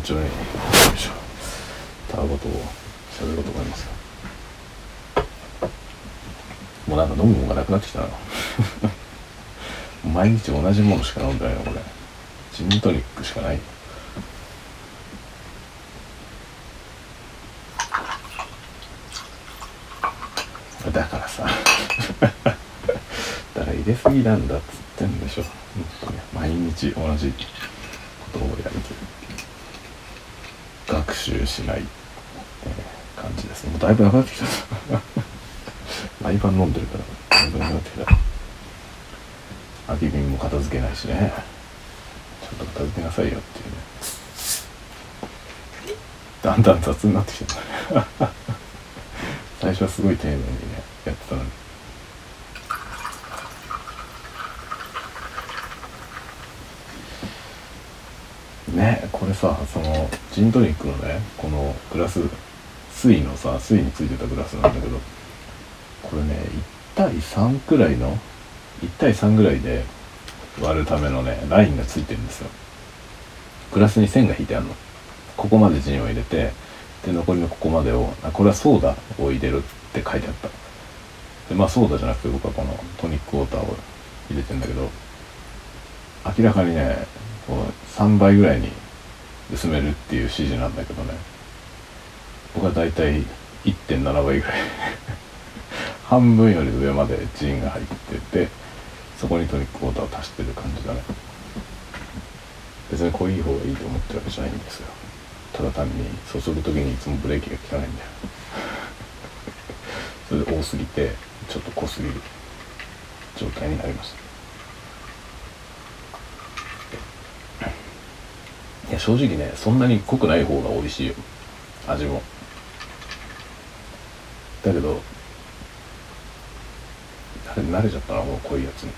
順調によいしょ。たわごとを喋ろうと思います。もうなんか飲むものがなくなってきたな。毎日同じものしか飲んでないのこれ。ジントニックしかない。だからさ。だから入れすぎなんだっつってんでしょ。毎日同じことをやると学習しない、えー感じです。もうだいぶなくなってきた。毎晩飲んでるからだいぶなくなってきた。空き瓶も片付けないしね。ちょっと片付けなさいよっていうね。だんだん雑になってきてた。最初はすごい丁寧にねやってたのに。ねこれさそのジントニックのねこのグラス水のさ水についてたグラスなんだけどこれね1対3くらいの1対3ぐらいで割るためのねラインがついてるんですよ。グラスに線が引いてあるの。ここまでジンを入れてで残りのここまでをあこれはソーダを入れるって書いてあった。でまあソーダじゃなくて僕はこのトニックウォーターを入れてんだけど明らかにねこう3倍ぐらいに薄めるっていう指示なんだけどね。僕はだいたい1.7倍ぐらい。半分より上までジーンが入っててそこにトニックウォーターを足してる感じだね。別に濃い方がいいと思ってるわけじゃないんですよ。ただ単に注ぐ時にいつもブレーキが効かないんだよ。それで多すぎてちょっと濃すぎる状態になりましたいや正直ねそんなに濃くない方が美味しいよ。味も。だけどあれ慣れちゃったなこの濃いやつに。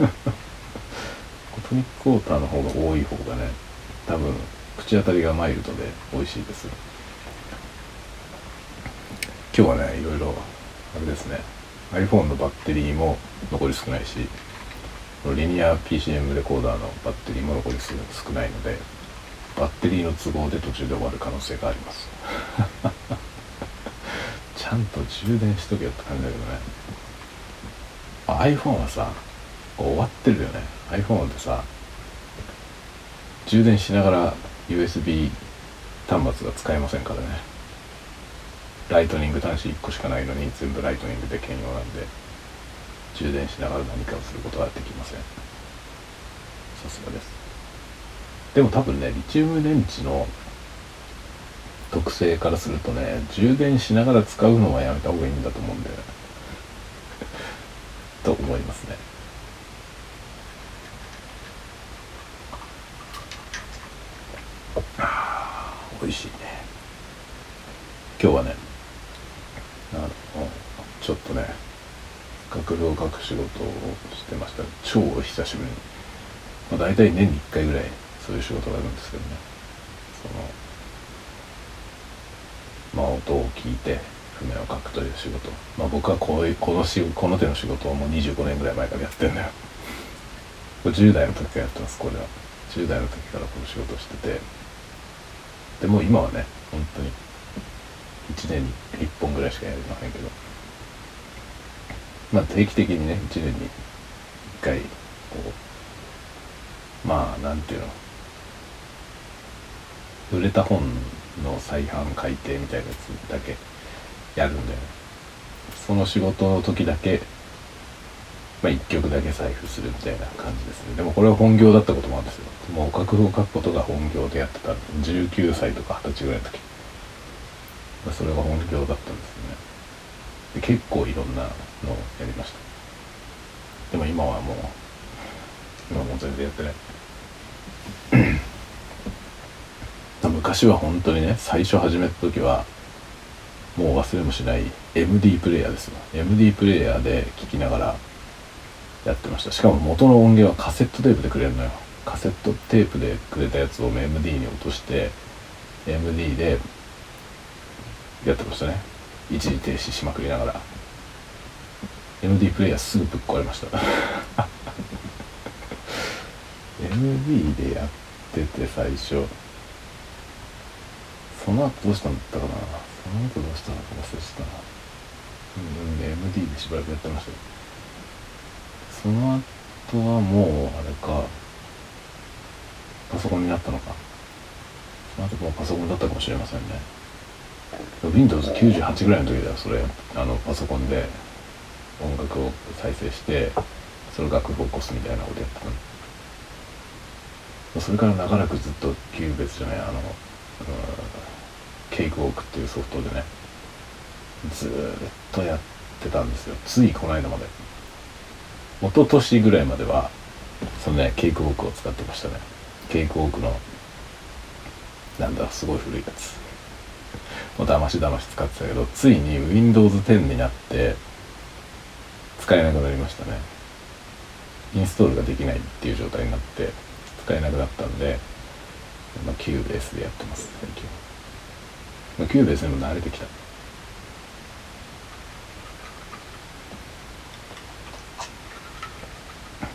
トニックウォーターの方が多い方がね多分口当たりがマイルドで美味しいです今日はねいろいろあれですね。iPhone のバッテリーも残り少ないしリニア PCM レコーダーのバッテリーも残り少ないのでバッテリーの都合で途中で終わる可能性があります。ちゃんと充電しとけよって感じだけどね iPhone はさ終わってるよね。iPhone ってさ充電しながら USB 端末が使えませんからね。ライトニング端子1個しかないのに全部ライトニングで兼用なんで充電しながら何かをすることはできません。さすがです。でも多分ねリチウム電池の特性からするとね充電しながら使うのはやめた方がいいんだと思うんだよ と思いますね。あー美味しいね。今日はねあのちょっとね学童学仕事をしてました。超久しぶりに、まあ、大体年に1回ぐらいそういう仕事があるんですけどね。そのまあ音を聞いて譜面を書くという仕事。まあ僕はこういうこのしこの手の仕事をもう25年ぐらい前からやってんだよ。これ10代の時からやってますこれは。10代の時からこの仕事をしてて。でも今はね本当に1年に1本ぐらいしかやりませんけど。まあ定期的にね1年に1回こうまあなんていうの売れた本の再販改訂みたいなやつだけやるんだよその仕事の時だけまあ1曲だけ財布するみたいな感じですね。でもこれは本業だったこともあるんですよ。もう楽譜を書くことが本業でやってた19歳とか20歳ぐらいの時。まあそれが本業だったんですよね。で結構いろんなのをやりました。でも今はもう今もう全然やってない。昔は本当にね最初始めた時はもう忘れもしない MD プレイヤーですよ。MD プレイヤーで聴きながらやってました。しかも元の音源はカセットテープでくれるのよ。カセットテープでくれたやつを MD に落として MD でやってましたね。一時停止しまくりながら。MD プレイヤーすぐぶっ壊れました。MD でやってて最初。その後どうしたんだったかな。その後どうしたのか忘れてたな。うんで MD でしばらくやってましたよ。その後はもうあれかパソコンになったのか。その後もうパソコンだったかもしれませんね。Windows98 ぐらいの時だよそれ。あのパソコンで。音楽を再生してそれを楽譜を起こすみたいなことやってたの。それから長らくずっと Cubase じゃないあの、うんケイクウォークっていうソフトでねずーっとやってたんですよ。ついこの間まで。一昨年ぐらいまではそのねケイクウォークを使ってましたね。ケイクウォークのなんだすごい古いやつ。もうだましだまし使ってたけどついに Windows 10になって使えなくなりましたね。インストールができないっていう状態になって使えなくなったんで、まあ、 Cubase でやってます最近、まあ、 Cubase にも慣れてきた。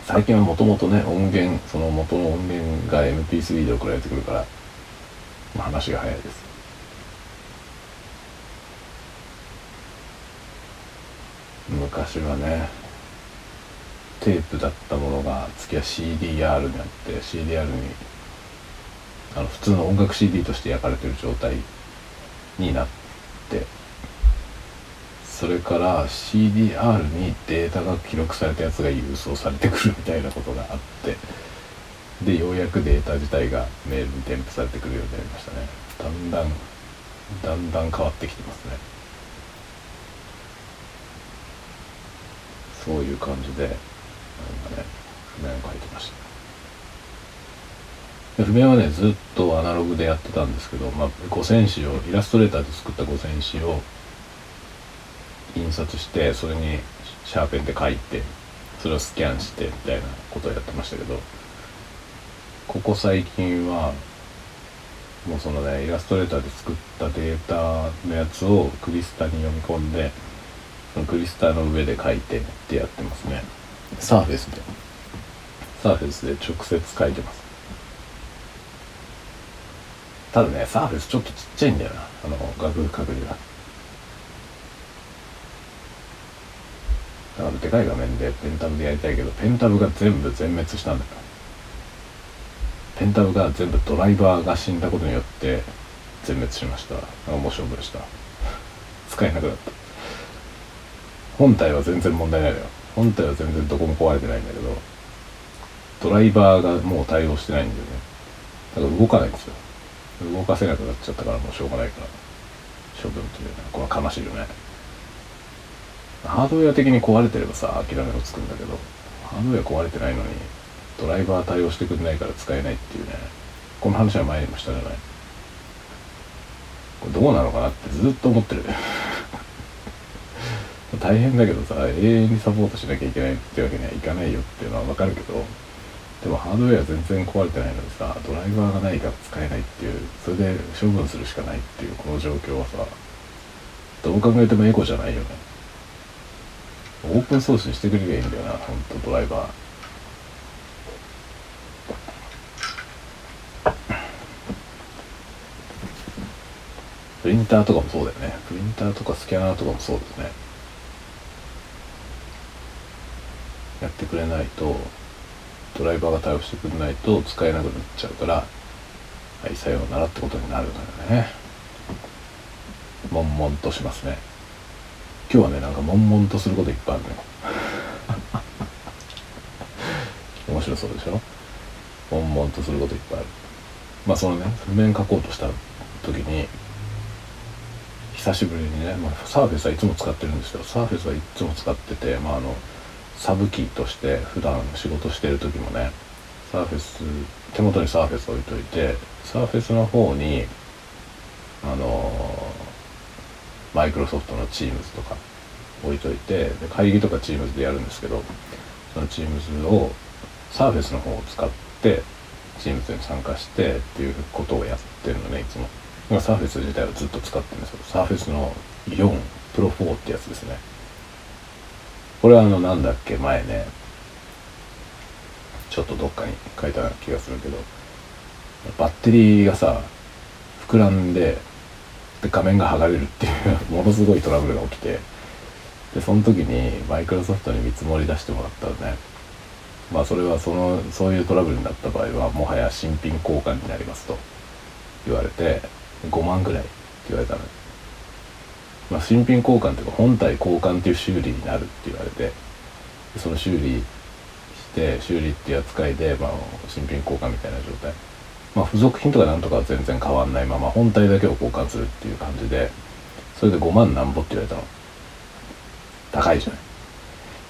最近はもともとね音源その元の音源が MP3 で送られてくるから、まあ、話が早いです。昔はねテープだったものが次は CDR になって CDR にあの普通の音楽 CD として焼かれてる状態になってそれから CDR にデータが記録されたやつが郵送されてくるみたいなことがあってでようやくデータ自体がメールに添付されてくるようになりましたね。だんだんだんだん変わってきてますね。そういう感じでなんかね譜面を書いてました。譜面はねずっとアナログでやってたんですけど、まあ、五線紙をイラストレーターで作った五線紙を印刷してそれにシャーペンで書いてそれをスキャンしてみたいなことをやってましたけどここ最近はもうそのねイラストレーターで作ったデータのやつをクリスタに読み込んでクリスタの上で書いてってやってますね。サーフェスで。サーフェスで直接書いてますただねサーフェスちょっとちっちゃいんだよな。あの楽譜確認が。だからでかい画面でペンタブでやりたいけどペンタブが全部全滅したんだよ。ペンタブが全部ドライバーが死んだことによって全滅しました。面白いでした使えなくなった。本体は全然問題ないのよ。本体は全然どこも壊れてないんだけどドライバーがもう対応してないんだよね。だから動かないんですよ。動かせなくなっちゃったからもうしょうがないから。処分というねこれは悲しいよね。ハードウェア的に壊れてればさ諦めがつくんだけどハードウェア壊れてないのにドライバー対応してくれないから使えないっていうね。この話は前にもしたじゃない。これどうなのかなってずっと思ってる。大変だけどさ永遠にサポートしなきゃいけないってわけにはいかないよっていうのはわかるけどでもハードウェア全然壊れてないのにさドライバーがないから使えないっていうそれで処分するしかないっていうこの状況はさどう考えてもエコじゃないよね。オープンソースにしてくれりゃいいんだよなほんとドライバー。プリンターとかもそうだよね。プリンターとかスキャナーとかもそうですね。やってくれないとドライバーが対応してくれないと使えなくなっちゃうからはいさようならってことになるのよね。悶々としますね。今日はねなんか悶々とすることいっぱいあるのよ。面白そうでしょ？悶々とすることいっぱいある。まあそのね譜面書こうとした時に久しぶりにね、まあ、サーフェスはいつも使ってるんですけどサーフェスはいつも使っててまああのサブキーとして普段仕事してる時もねサーフェス手元にサーフェス置いといてサーフェスの方にあのマイクロソフトの Teams とか置いといてで会議とか Teams でやるんですけどその Teams をサーフェスの方を使って Teams に参加してっていうことをやってるのねいつも。今サーフェス自体はずっと使ってるんですよサーフェスの4プロ4ってやつですね。これはあのなんだっけ前ね。ちょっとどっかに書いた気がするけど。バッテリーがさ膨らんでで画面が剥がれるっていう ものすごいトラブルが起きて。でその時にマイクロソフトに見積もり出してもらったらね。まあそれはそのそういうトラブルになった場合はもはや新品交換になりますと言われて5万ぐらいって言われたのまあ、新品交換っていうか本体交換っていう修理になるって言われてその修理して修理っていう扱いで、まあ、新品交換みたいな状態。まあ付属品とかなんとかは全然変わんないまま本体だけを交換するっていう感じでそれで5万なんぼって言われたの。高いじゃない。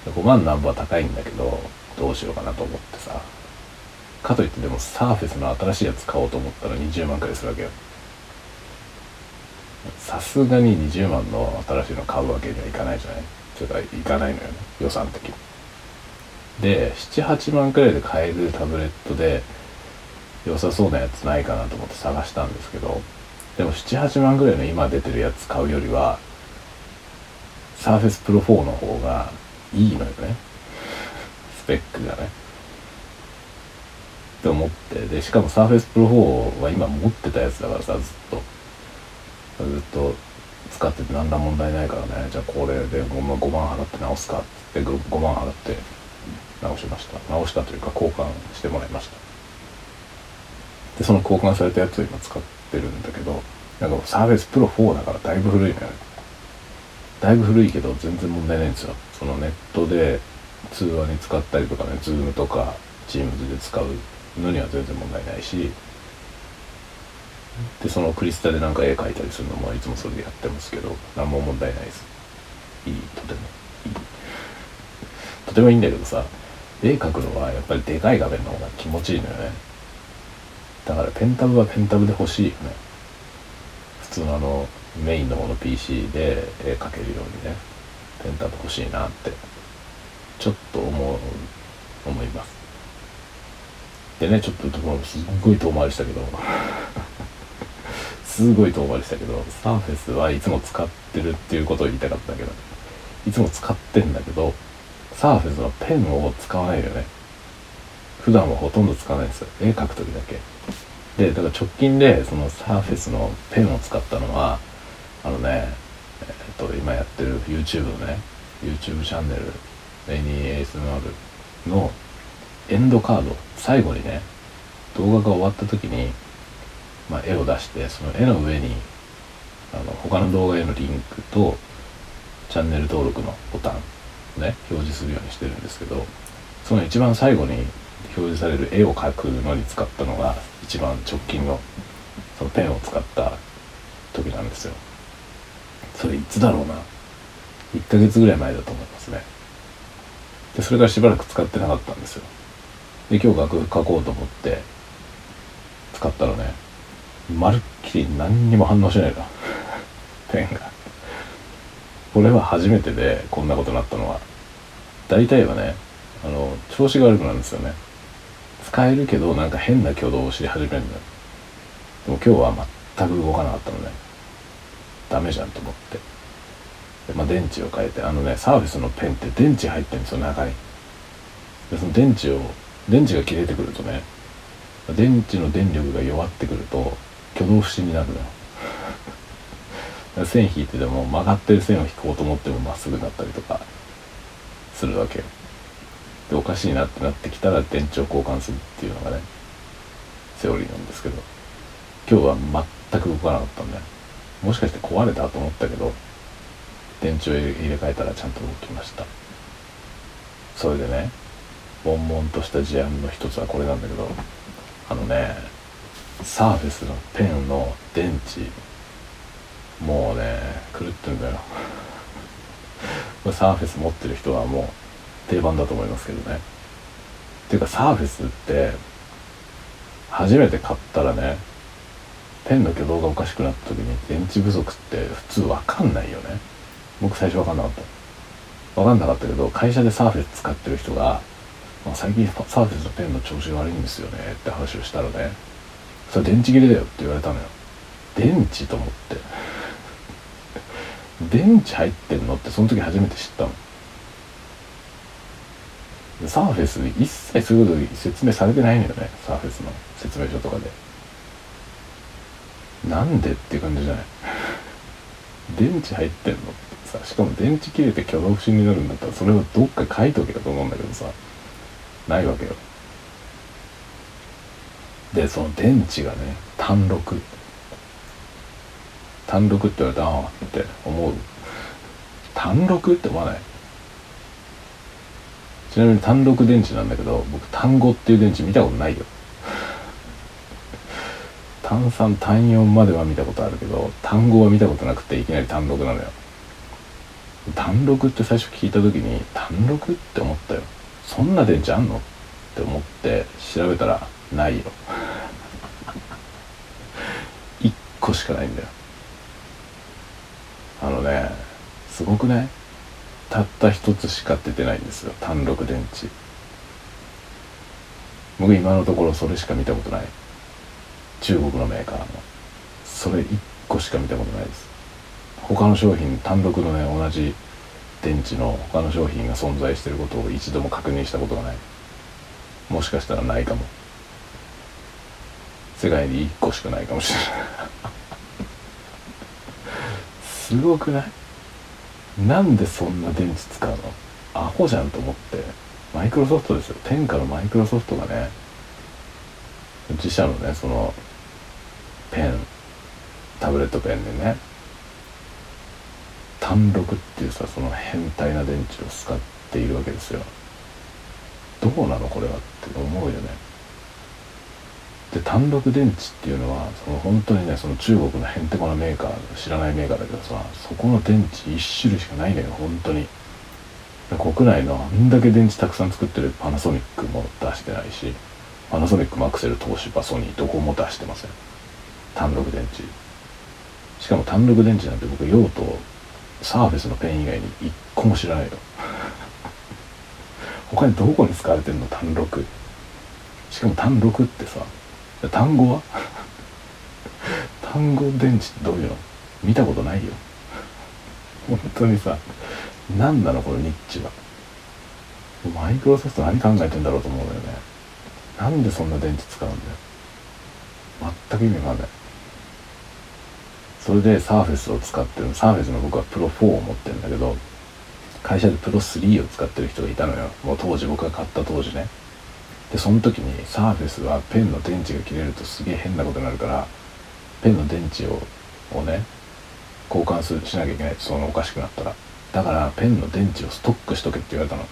5万なんぼは高いんだけどどうしようかなと思ってさ。かといってでもサーフェスの新しいやつ買おうと思ったら20万くらいするわけよ。さすがに20万の新しいの買うわけにはいかないじゃない？それからいかないのよね予算的に。で78万くらいで買えるタブレットで良さそうなやつないかなと思って探したんですけどでも78万ぐらいの今出てるやつ買うよりはサーフェスプロ4の方がいいのよね。スペックがね。って思って。でしかもサーフェスプロ4は今持ってたやつだからさずっと。ずっと使ってて何ら問題ないからね。じゃあこれで 5, 万5万払って直すかって言って 5, 万払って直しました。直したというか交換してもらいました。でその交換されたやつを今使ってるんだけどなんかサーフェスプロ4だからだいぶ古いのよだいぶ古いけど全然問題ないんですよ。そのネットで通話に使ったりとかね Zoom とか Teams で使うのには全然問題ないしでそのクリスタでなんか絵描いたりするのもいつもそれでやってますけど何も問題ないです。いいとてもいい。とてもいいんだけどさ絵描くのはやっぱりでかい画面の方が気持ちいいのよね。だからペンタブはペンタブで欲しいよね。普通のあのメインの方の PC で絵描けるようにねペンタブ欲しいなってちょっと思う思います。でねちょっとすっごい遠回りしたけど。すごい遠回りしたけどサーフェスはいつも使ってるっていうことを言いたかったけどいつも使ってんだけどサーフェスのペンを使わないよね。普段はほとんど使わないんですよ。絵描く時だけ。でだから直近でそのサーフェスのペンを使ったのはあのねえっと今やってる YouTube のね YouTube チャンネルレニー ASMR のエンドカード最後にね動画が終わった時にまあ、絵を出してその絵の上にあの他の動画へのリンクとチャンネル登録のボタンをね表示するようにしてるんですけどその一番最後に表示される絵を描くのに使ったのが一番直近のそのペンを使った時なんですよ。それいつだろうな。1ヶ月ぐらい前だと思いますね。でそれからしばらく使ってなかったんですよ。で今日書こうと思って使ったらね。まるっきり何にも反応しないな。ペンが。これは初めてでこんなことになったのは。大体はねあの調子が悪くなるんですよね。使えるけどなんか変な挙動をし始めるんだでも今日は全く動かなかったのね。ダメじゃんと思って。で、まあ、電池を変えてあのねサービスのペンって電池入ってるんですよ中に。でその電池を電池が切れてくるとね電池の電力が弱ってくると挙動不審になるのよ。線引いてでも曲がってる線を引こうと思ってもまっすぐになったりとかするわけよ。でおかしいなってなってきたら電池を交換するっていうのがねセオリーなんですけど今日は全く動かなかったんでもしかして壊れたと思ったけど電池を入れ替えたらちゃんと動きました。それでね悶々とした事案の一つはこれなんだけどあのねサーフェスのペンの電池もうね狂ってるんだよ。サーフェス持ってる人はもう定番だと思いますけどね。っていうかサーフェスって初めて買ったらねペンの挙動がおかしくなった時に電池不足って普通わかんないよね。僕最初わかんなかった。わかんなかったけど会社でサーフェス使ってる人が、まあ、最近サーフェスのペンの調子が悪いんですよねって話をしたらねそれ電池切れだよって言われたのよ。電池と思って。電池入ってんのってその時初めて知ったの。サーフェス一切そういうこと説明されてないのよね。サーフェスの説明書とかで。なんでって感じじゃない。電池入ってんのってさしかも電池切れて挙動不審になるんだったらそれをどっか書いとけよと思うんだけどさ。ないわけよ。でその電池がね単六。単六って言われたらああって思う。単六って思わない？ちなみに単六電池なんだけど僕単五っていう電池見たことないよ。単三単四までは見たことあるけど単五は見たことなくていきなり単六なのよ。単六って最初聞いた時に単六って思ったよ。そんな電池あんの？って思って調べたらないよ。1個しかないんだよ。あのねすごくねたった一つしか出てないんですよ。単六電池。僕今のところそれしか見たことない。中国のメーカーの。それ1個しか見たことないです。他の商品単独のね同じ電池の他の商品が存在していることを一度も確認したことがない。もしかしたらないかも。世界に1個しかないかもしれない。すごくない？なんでそんな電池使うの？アホじゃんと思って。マイクロソフトですよ。天下のマイクロソフトがね自社のねそのペン。タブレットペンでね単六っていうさその変態な電池を使っているわけですよ。どうなのこれはって思うよね。で単独電池っていうのはその本当にねその中国のへんてこなメーカー知らないメーカーだけどさそこの電池1種類しかないのよ本当に。国内のあんだけ電池たくさん作ってるパナソニックも出してないしパナソニックもアクセル東芝ソニーどこも出してません。単独電池。しかも単独電池なんて僕用途サーフェスのペン以外に1個も知らないよ。他にどこに使われてんの単六しかも単六ってさ単語は？単語電池ってどういうの？見たことないよ。本当にさ何なの？このニッチは。マイクロソフト何考えてんだろうと思うのよね。なんでそんな電池使うんだよ。全く意味わかんない。それでサーフェスを使ってる。サーフェスの僕はプロ4を持ってるんだけど会社でプロ3を使ってる人がいたのよ。もう当時僕が買った当時ね。でその時にサーフェスはペンの電池が切れるとすげえ変なことになるからペンの電池ををね交換するしなきゃいけないそのおかしくなったら。だからペンの電池をストックしとけって言われたの。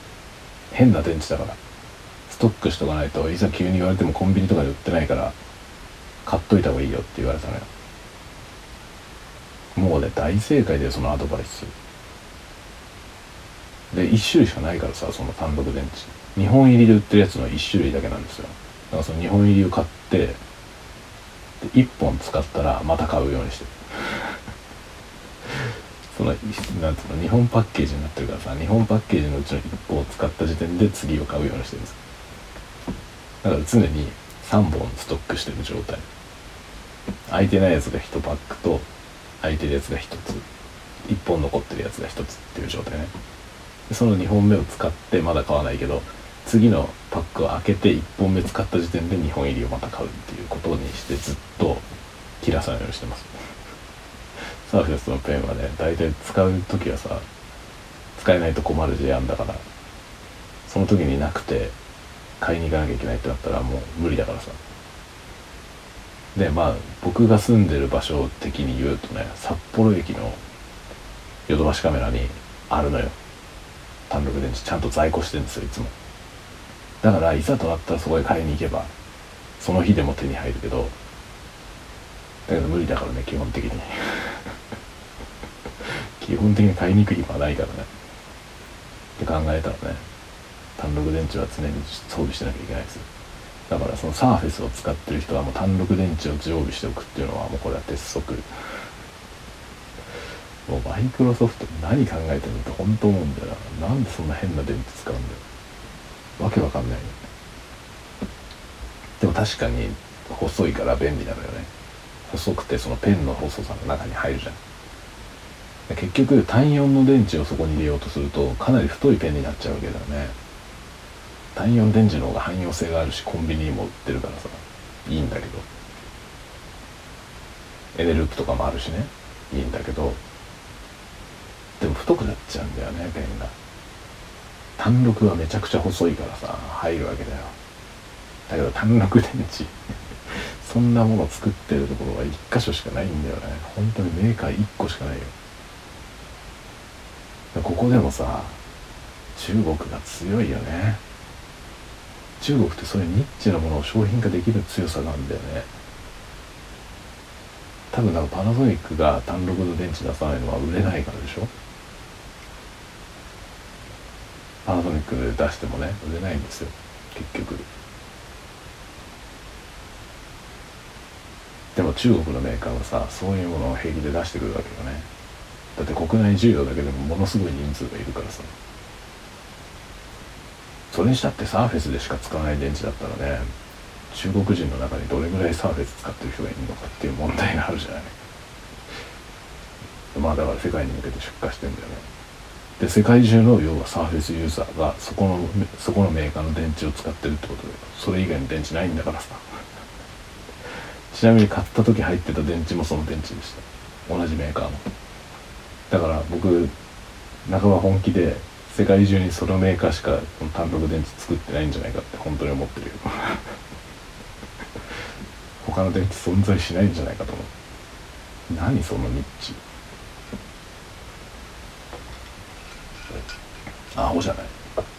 変な電池だから。ストックしとかないといざ急に言われてもコンビニとかで売ってないから買っといた方がいいよって言われたのよ。もうね大正解でそのアドバイス。で1種類しかないからさその単独電池。2本入りで売ってるやつの1種類だけなんですよ。だからその2本入りを買って1本使ったらまた買うようにしてる。そのなんつうの2本パッケージになってるからさ2本パッケージのうちの1本を使った時点で次を買うようにしてるんです。だから常に3本ストックしてる状態。空いてないやつが1パックと空いてるやつが1つ。1本残ってるやつが1つっていう状態ね。その2本目を使ってまだ買わないけど次のパックを開けて1本目使った時点で2本入りをまた買うっていうことにしてずっと切らさないようにしてます。サーフェスのペンはね大体使う時はさ使えないと困る事案だからその時になくて買いに行かなきゃいけないってなったらもう無理だからさ。でまあ僕が住んでる場所的に言うとね札幌駅のヨドバシカメラにあるのよ。単独電池ちゃんと在庫してるんですよいつも。だからいざとなったらそこへ買いに行けばその日でも手に入るけどだけど無理だからね基本的に。基本的に買いに行く暇はないからね。って考えたらね単独電池は常に装備してなきゃいけないです。だからそのサーフェスを使ってる人はもう単独電池を常備しておくっていうのはもうこれは鉄則。もうマイクロソフト何考えてるのって本当思うんだよな。なんでそんな変な電池使うんだよ。わけわかんない。でも確かに細いから便利なのよね。細くてそのペンの細さの中に入るじゃん。結局単4の電池をそこに入れようとするとかなり太いペンになっちゃうわけだよね。単4電池の方が汎用性があるしコンビニにも売ってるからさ。いいんだけど。エネループとかもあるしね。いいんだけど。でも太くなっちゃうんだよねペンが。単6はめちゃくちゃ細いからさ入るわけだよ。だけど単6電池 そんなもの作ってるところは1箇所しかないんだよね。本当にメーカー1個しかないよ。ここでもさ中国が強いよね。中国ってそういうニッチなものを商品化できる強さなんだよね。多分なんかパナソニックが単独の電池出さないのは売れないからでしょ。パナソニックで出してもね売れないんですよ。結局。でも中国のメーカーはさそういうものを平気で出してくるわけよね。だって国内需要だけでもものすごい人数がいるからさ。それにしたってサーフェスでしか使わない電池だったらね中国人の中にどれぐらいサーフェス使ってる人がいるのかっていう問題があるじゃない。まあだから世界に向けて出荷してんだよね。で世界中の要はサーフェスユーザーがそこのそこのメーカーの電池を使ってるってことでそれ以外の電池ないんだからさ。ちなみに買った時入ってた電池もその電池でした。同じメーカーのだから僕半ば本気で世界中にそのメーカーしか単独電池作ってないんじゃないかって本当に思ってるよ。他の電池存在しないんじゃないかと思う。何そのニッチ。アホじゃない。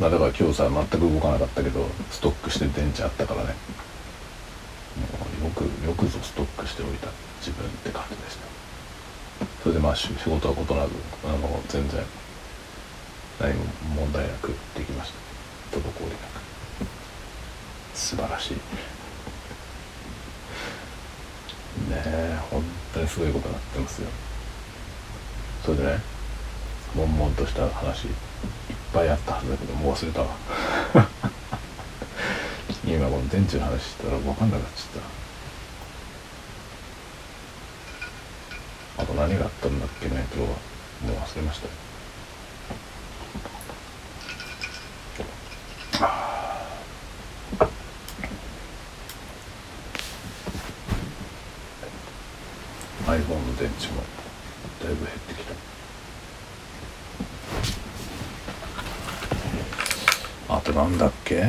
まあだから今日さ全く動かなかったけどストックして電池あったからね。もうよくよくぞストックしておいた。自分って感じでした。それでまあ仕事は異なる。あの全然何も問題なくできました。滞りなく。素晴らしい。ねえ本当にすごいことになってますよ。それでね悶々とした話。ぱいあったはずだけどもう忘れたわ。今この電池の話したら分かんなくなっちゃった。あと何があったんだっけね？今日はもう忘れました。よあ iPhone の電池もだいぶ減ってきた。あとなんだっけ？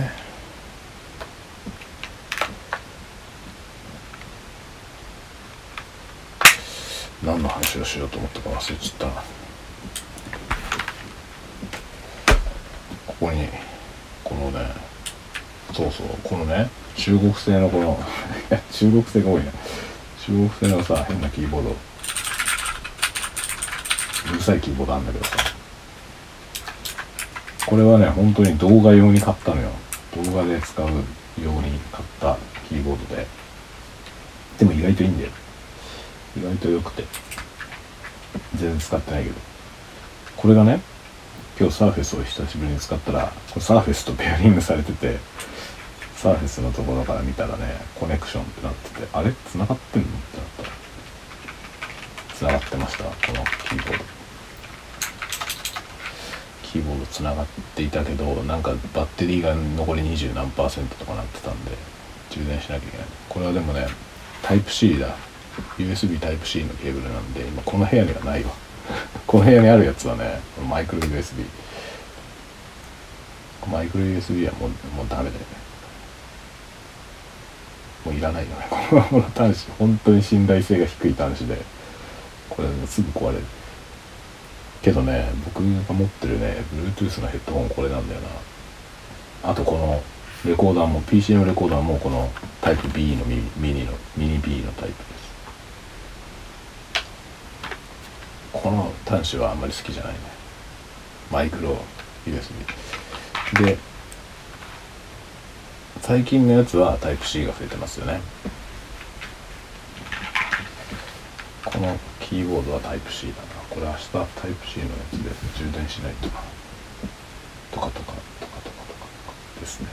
何の話をしようと思ったか忘れちゃった。ここにこのねそうそうこのね中国製のこの中国製が多いね。中国製のさ変なキーボード。うるさいキーボードあんだけどさ。これはね本当に動画用に買ったのよ。動画で使うように買ったキーボードで。でも意外といいんだよ。意外と良くて。全然使ってないけど。これがね今日サーフェスを久しぶりに使ったらこれサーフェスとペアリングされててサーフェスのところから見たらねコネクションってなっててあれ？繋がってんの？ってなったら。繋がってましたこのキーボード。キーボード繋がっていたけどなんかバッテリーが残り20何パーセントとかなってたんで充電しなきゃいけない。これはでもねタイプ C だ。USB タイプ C のケーブルなんで今この部屋にはないわ。この部屋にあるやつはねマイクロ USB マイクロ USB はもうもうダメだよねもういらないよね。この端子。本当に信頼性が低い端子でこれ、すぐ壊れる。けどね僕が持ってるね Bluetooth のヘッドホンこれなんだよな。あとこのレコーダーも PC のレコーダーもこのタイプ B のミニのミニ B のタイプです。この端子はあんまり好きじゃないね。マイクロ USB で最近のやつはタイプ C が増えてますよね。このキーボードはタイプ C だこれ明日タイプ C のやつで充電しないとなとかとかとかとかとかですね。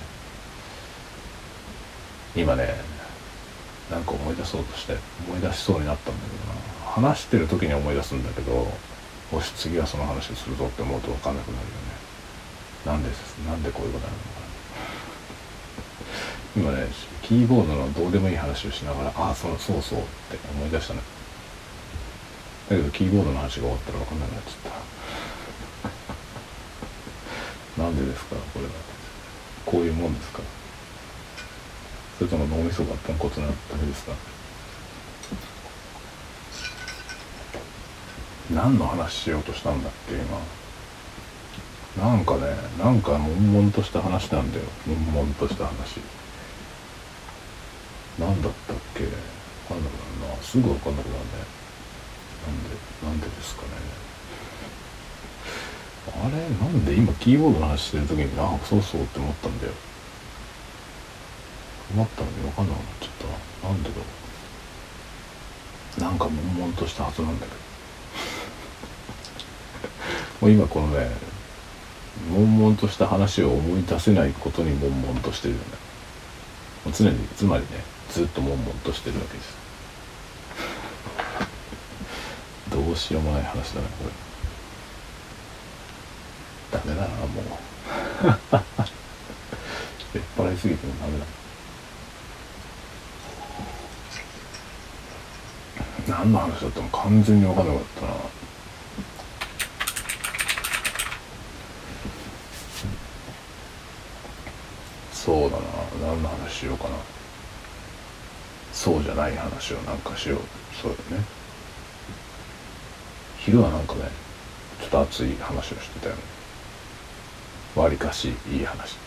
今ねなんか思い出そうとして思い出しそうになったんだけどな。話してる時に思い出すんだけどもし次はその話をするぞって思うと分かんなくなるよね。なんでなんでこういうことなのかな。今ねキーボードのどうでもいい話をしながらああそうそうそうって思い出したねだけどキーボードの話が終わったら分かんなくなっちゃった。なんでですか？これは。こういうもんですか？それとも脳みそがポンコツなだけですか？何の話しようとしたんだっけ今？なんかねなんか悶々とした話なんだよ。悶々とした話。何だったっけ？分かんなくなるな。すぐ分かんなくなるね。なんでなんでですかねあれなんで今キーボードの話してる時にあそうそうって思ったんだよ思ったのに分かんなくなっちゃった。なんでだろう。なんか悶々としたはずなんだけどもう今このね悶々とした話を思い出せないことに悶々としてるよね。常につまりねずっと悶々としてるわけです。どうしようもない話だねこれ。ダメだなもう。酔っ払いすぎてもダメだ。何の話だったの完全に分かんなかったな。そうだな何の話しようかな。そうじゃない話をなんかしよう。そうだね。昼はなんかねちょっと熱い話をしてたよね。わりかしいい話。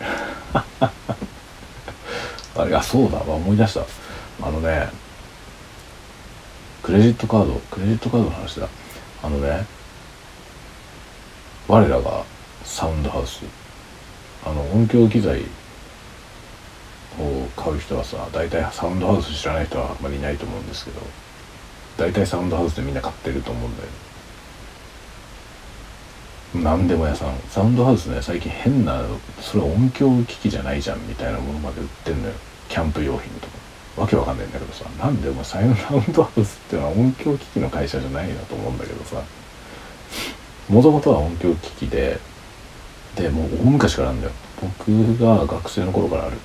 あれあそうだ。思い出した。あのねクレジットカードクレジットカードの話だ。あのね我らがサウンドハウス。あの音響機材を買う人はさ大体サウンドハウス知らない人はあんまりいないと思うんですけど大体サウンドハウスでみんな買ってると思うんだよね。何でも屋さん。サウンドハウスね最近変なそれ音響機器じゃないじゃんみたいなものまで売ってんのよ。キャンプ用品とか。わけわかんないんだけどさ。なんでお前サウンドハウスっていうのは音響機器の会社じゃないなと思うんだけどさ。もともとは音響機器ででもう大昔からあるんだよ。僕が学生の頃からある。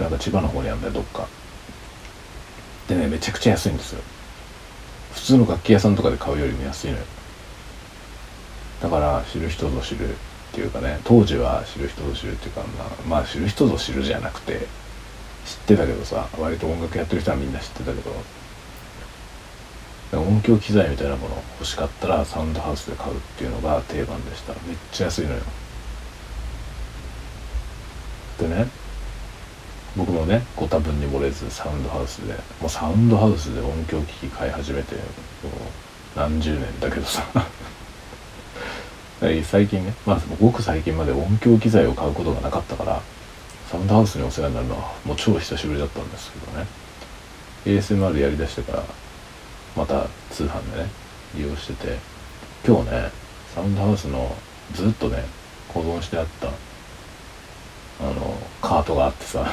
なんか千葉の方にあるんだよどっか。でねめちゃくちゃ安いんですよ。普通の楽器屋さんとかで買うよりも安いのよ。だから知る人ぞ知るっていうかね当時は知る人ぞ知るっていうかまあ、まあ、知る人ぞ知るじゃなくて知ってたけどさ割と音楽やってる人はみんな知ってたけど音響機材みたいなもの欲しかったらサウンドハウスで買うっていうのが定番でした。めっちゃ安いのよ。でね僕もねご多分に漏れずサウンドハウスでもうサウンドハウスで音響機器買い始めてもう何十年だけどさ。最近ねまあごく最近まで音響機材を買うことがなかったからサウンドハウスにお世話になるのはもう超久しぶりだったんですけどね。ASMR やりだしてからまた通販でね利用してて今日ねサウンドハウスのずっとね保存してあったあのカートがあってさ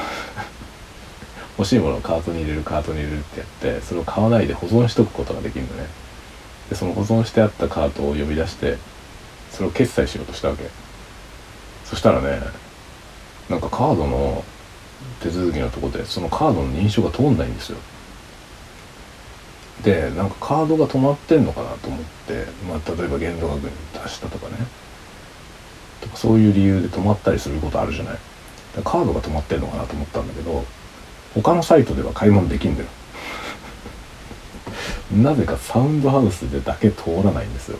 欲しいものをカートに入れるカートに入れるってやってそれを買わないで保存しとくことができるのね。でその保存してあったカートを呼び出してそれを決済しようとしたわけ。そしたらねなんかカードの手続きのとこでそのカードの認証が通んないんですよ。でなんかカードが止まってんのかなと思って、まあ、例えば限度額に達したとかね。とかそういう理由で止まったりすることあるじゃない。カードが止まってんのかなと思ったんだけど他のサイトでは買い物できんだよ。なぜかサウンドハウスでだけ通らないんですよ。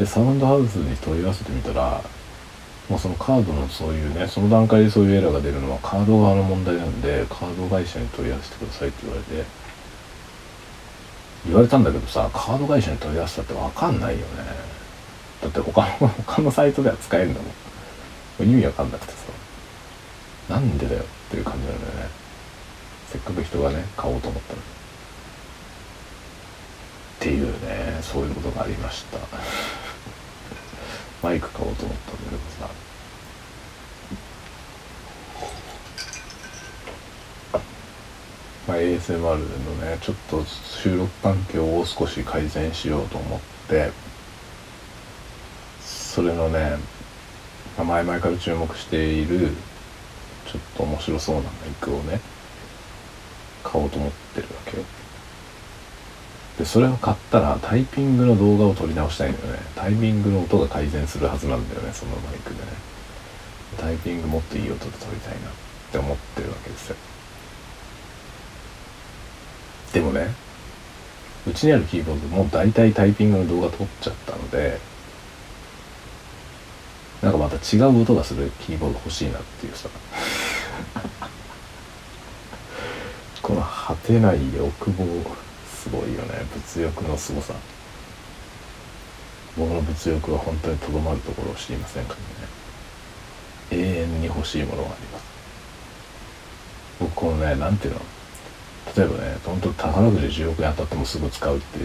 でサウンドハウスに問い合わせてみたらもうそのカードのそういうねその段階でそういうエラーが出るのはカード側の問題なんでカード会社に問い合わせてくださいって言われて言われたんだけどさカード会社に問い合わせたって分かんないよね。だって他の他のサイトでは使えるんだもん。意味わかんなくてさ。なんでだよっていう感じなんだよね。せっかく人がね買おうと思ったのに。っていうねそういうことがありました。マイク買おうと思ったんだけどさ。まあ、ASMR のねちょっと収録環境を少し改善しようと思ってそれのね、前々から注目しているちょっと面白そうなマイクをね買おうと思ってるわけよ。でそれを買ったらタイピングの動画を撮り直したいんだよね。タイピングの音が改善するはずなんだよねそのマイクでね。タイピングもっといい音で撮りたいなって思ってるわけですよ。でもねうちにあるキーボードも大体タイピングの動画撮っちゃったのでなんかまた違う音がするキーボード欲しいなっていうさ。この果てない欲望すごいよね。物欲のすごさ。僕の物欲は本当にとどまるところを知りませんからね。永遠に欲しいものがあります。僕このね何ていうの？例えばね本当宝くじ10億円当たってもすぐ使うって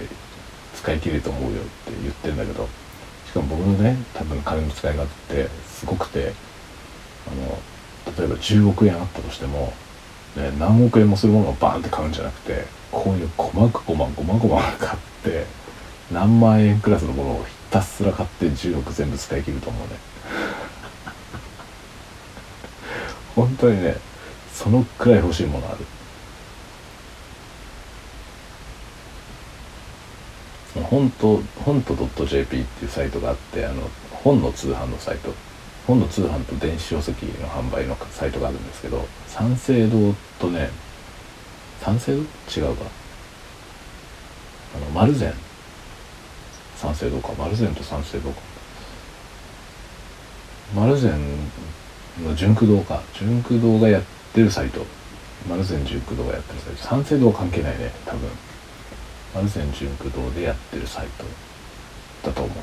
使い切れると思うよって言ってるんだけどしかも僕のね多分金の使い方ってすごくてあの例えば10億円あったとしても、ね、何億円もするものをバーンって買うんじゃなくてこういう細く細ま細々買って何万円クラスのものをひたすら買って10億全部使い切ると思うね。本当にねそのくらい欲しいものある。本と本と .jp っていうサイトがあってあの本の通販のサイト。本の通販と電子書籍の販売のサイトがあるんですけど三省堂とね三省違うか。あの丸善三省堂か。丸善と三省堂か。丸善の純駆堂か。純駆堂がやってるサイト。丸善純駆堂がやってるサイト。三省堂関係ないね。多分。アルゼン純駆動でやってるサイトだと思う。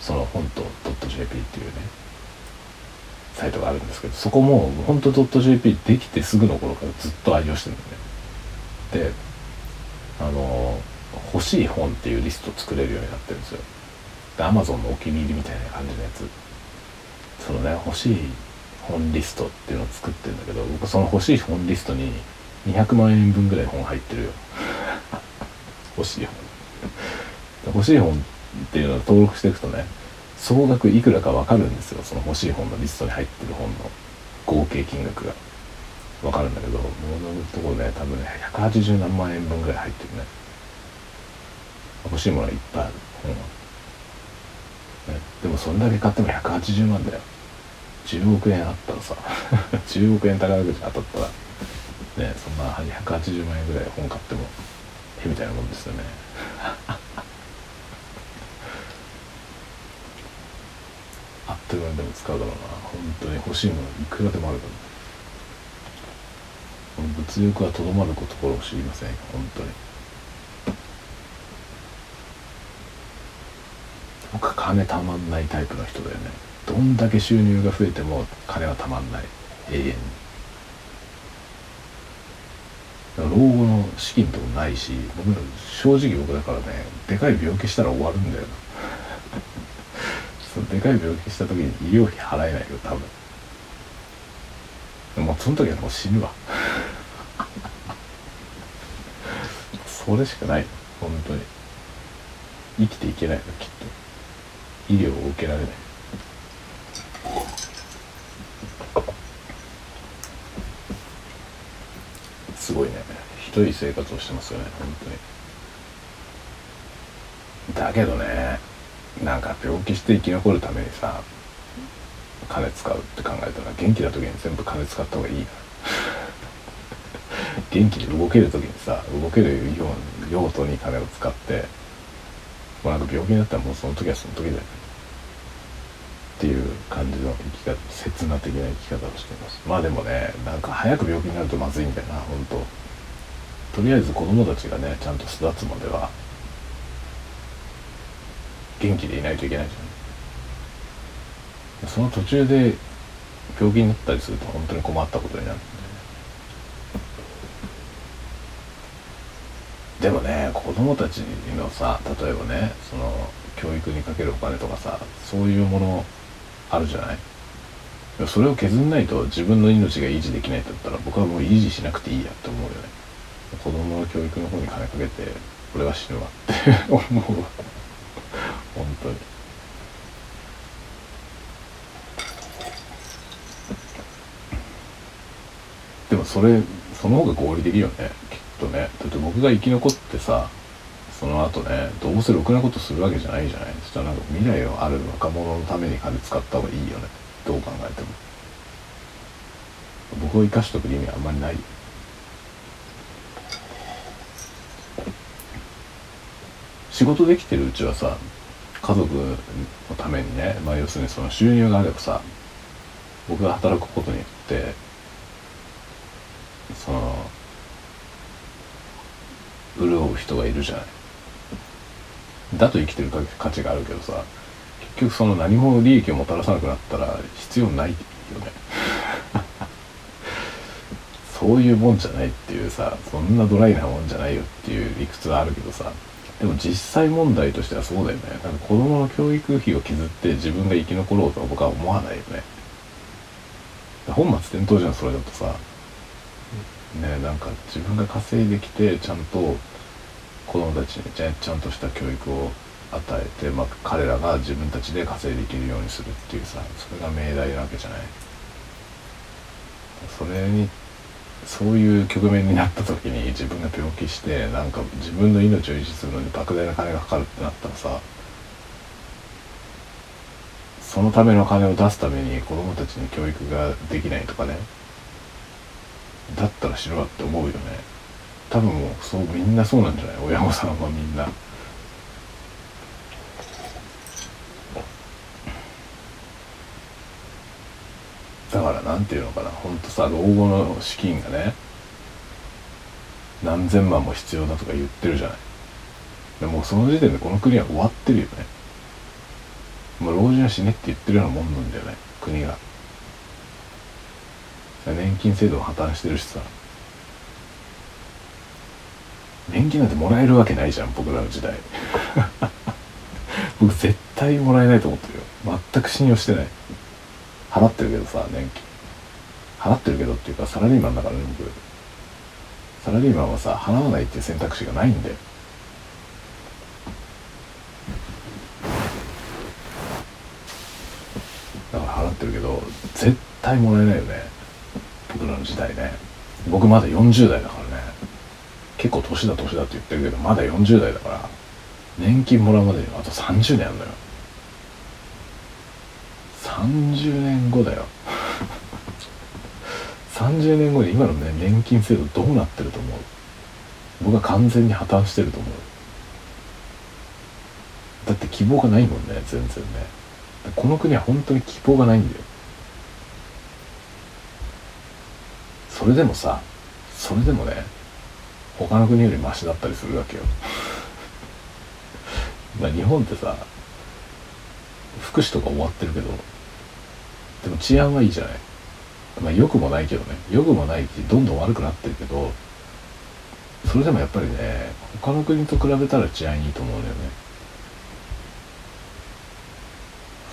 その本当 .jp っていうね。サイトがあるんですけどそこも本当 .jp できてすぐの頃からずっと愛用してるんだよね。であの欲しい本っていうリスト作れるようになってるんですよ。で Amazon のお気に入りみたいな感じのやつ。そのね欲しい本リストっていうのを作ってるんだけど僕その欲しい本リストに200万円分ぐらい本入ってるよ。欲しい本。欲しい本っていうのを登録していくとね総額いくらか分かるんですよ。その欲しい本のリストに入ってる本の。合計金額が。分かるんだけどものところね多分ね180何万円分ぐらい入ってるね。欲しいものはいっぱいある本は、ね、でもそんだけ買っても180万だよ。10億円あったらさ。10億円宝くじ当たったら。ねそんな180万円ぐらい本買ってもへみたいなもんですよね。あっという間にでも使うだろうな。本当に欲しいものいくらでもあるから。この物欲はとどまることころを知りません。本当に。僕金たまんないタイプの人だよね。どんだけ収入が増えても金はたまんない。永遠に。老後の資金とかないし僕正直僕だからねでかい病気したら終わるんだよな。そのでかい病気した時に医療費払えないよ多分。もうその時はもう死ぬわ。それしかない。本当に。生きていけないのきっと。医療を受けられない。すごいね。ひどい生活をしてますよね本当に。だけどねなんか病気して生き残るためにさ金使うって考えたら元気な時に全部金使った方がいいな 元気で動ける時にさ動けるよう用途に金を使ってもうなんか病気になったらもうその時はその時だよねっていう感じの生き方刹那的な生き方をしています。まあでもねなんか早く病気になるとまずいんだよな本当。とりあえず子供たちがねちゃんと育つまでは元気でいないといけないじゃん。その途中で病気になったりすると本当に困ったことになるで。もね子供たちのさ例えばねその教育にかけるお金とかさそういうものあるじゃない？それを削んないと自分の命が維持できないんだったら僕はもう維持しなくていいやって思うよね。子供の教育の方に金かけて俺は死ぬわって思うわ。本当に。でもそれその方が合理的よね。きっとね。だって僕が生き残ってさその後ねどうせろくなことするわけじゃないじゃない。そしたらなんか未来のある若者のために金使った方がいいよね。どう考えても。僕を生かしとく意味はあんまりない。仕事できてるうちはさ家族のためにね、まあ、要するにその収入があればさ僕が働くことによってその潤う人がいるじゃない。だと生きてる価値があるけどさ結局その何も利益をもたらさなくなったら必要ないよね。そういうもんじゃないっていうさそんなドライなもんじゃないよっていう理屈はあるけどさでも実際問題としてはそうだよね。なんか子供の教育費を削って自分が生き残ろうとは僕は思わないよね。本末転倒じゃんそれだとさ。ねなんか自分が稼いできてちゃんと子供たちにちゃちゃんとした教育を与えて、まあ、彼らが自分たちで稼いでいけるようにするっていうさそれが命題なわけじゃない。それにそういう局面になった時に自分が病気してなんか自分の命を維持するのに莫大な金がかかるってなったらさそのための金を出すために子供たちに教育ができないとかねだったらしろって思うよね多分もうそうみんなそうなんじゃない？親御さんはみんな。だから何て言うのかな。ほんとさ老後の資金がね何千万も必要だとか言ってるじゃない。でもうその時点でこの国は終わってるよね。もう老人は死ねって言ってるようなもんなんだよね。国が。年金制度破綻してるしさ。年金なんてもらえるわけないじゃん僕らの時代。僕絶対もらえないと思ってるよ。全く信用してない。払ってるけどさ年金。払ってるけどっていうかサラリーマンだからね僕。サラリーマンはさ払わないっていう選択肢がないんでだから払ってるけど絶対もらえないよね。僕らの時代ね。僕まだ40代だからね。結構年だ年だって言ってるけどまだ40代だから年金もらうまでにあと30年あるのよ。30年後だよ。30年後に今のね年金制度どうなってると思う？僕は完全に破綻してると思う。だって希望がないもんね全然ね。この国は本当に希望がないんだよ。それでもさそれでもね他の国よりマシだったりするわけよ。まあ日本ってさ福祉とか終わってるけどでも治安はいいじゃない。まあ良くもないけどね。良くもないしどんどん悪くなってるけどそれでもやっぱりね他の国と比べたら治安いいと思うんだよね。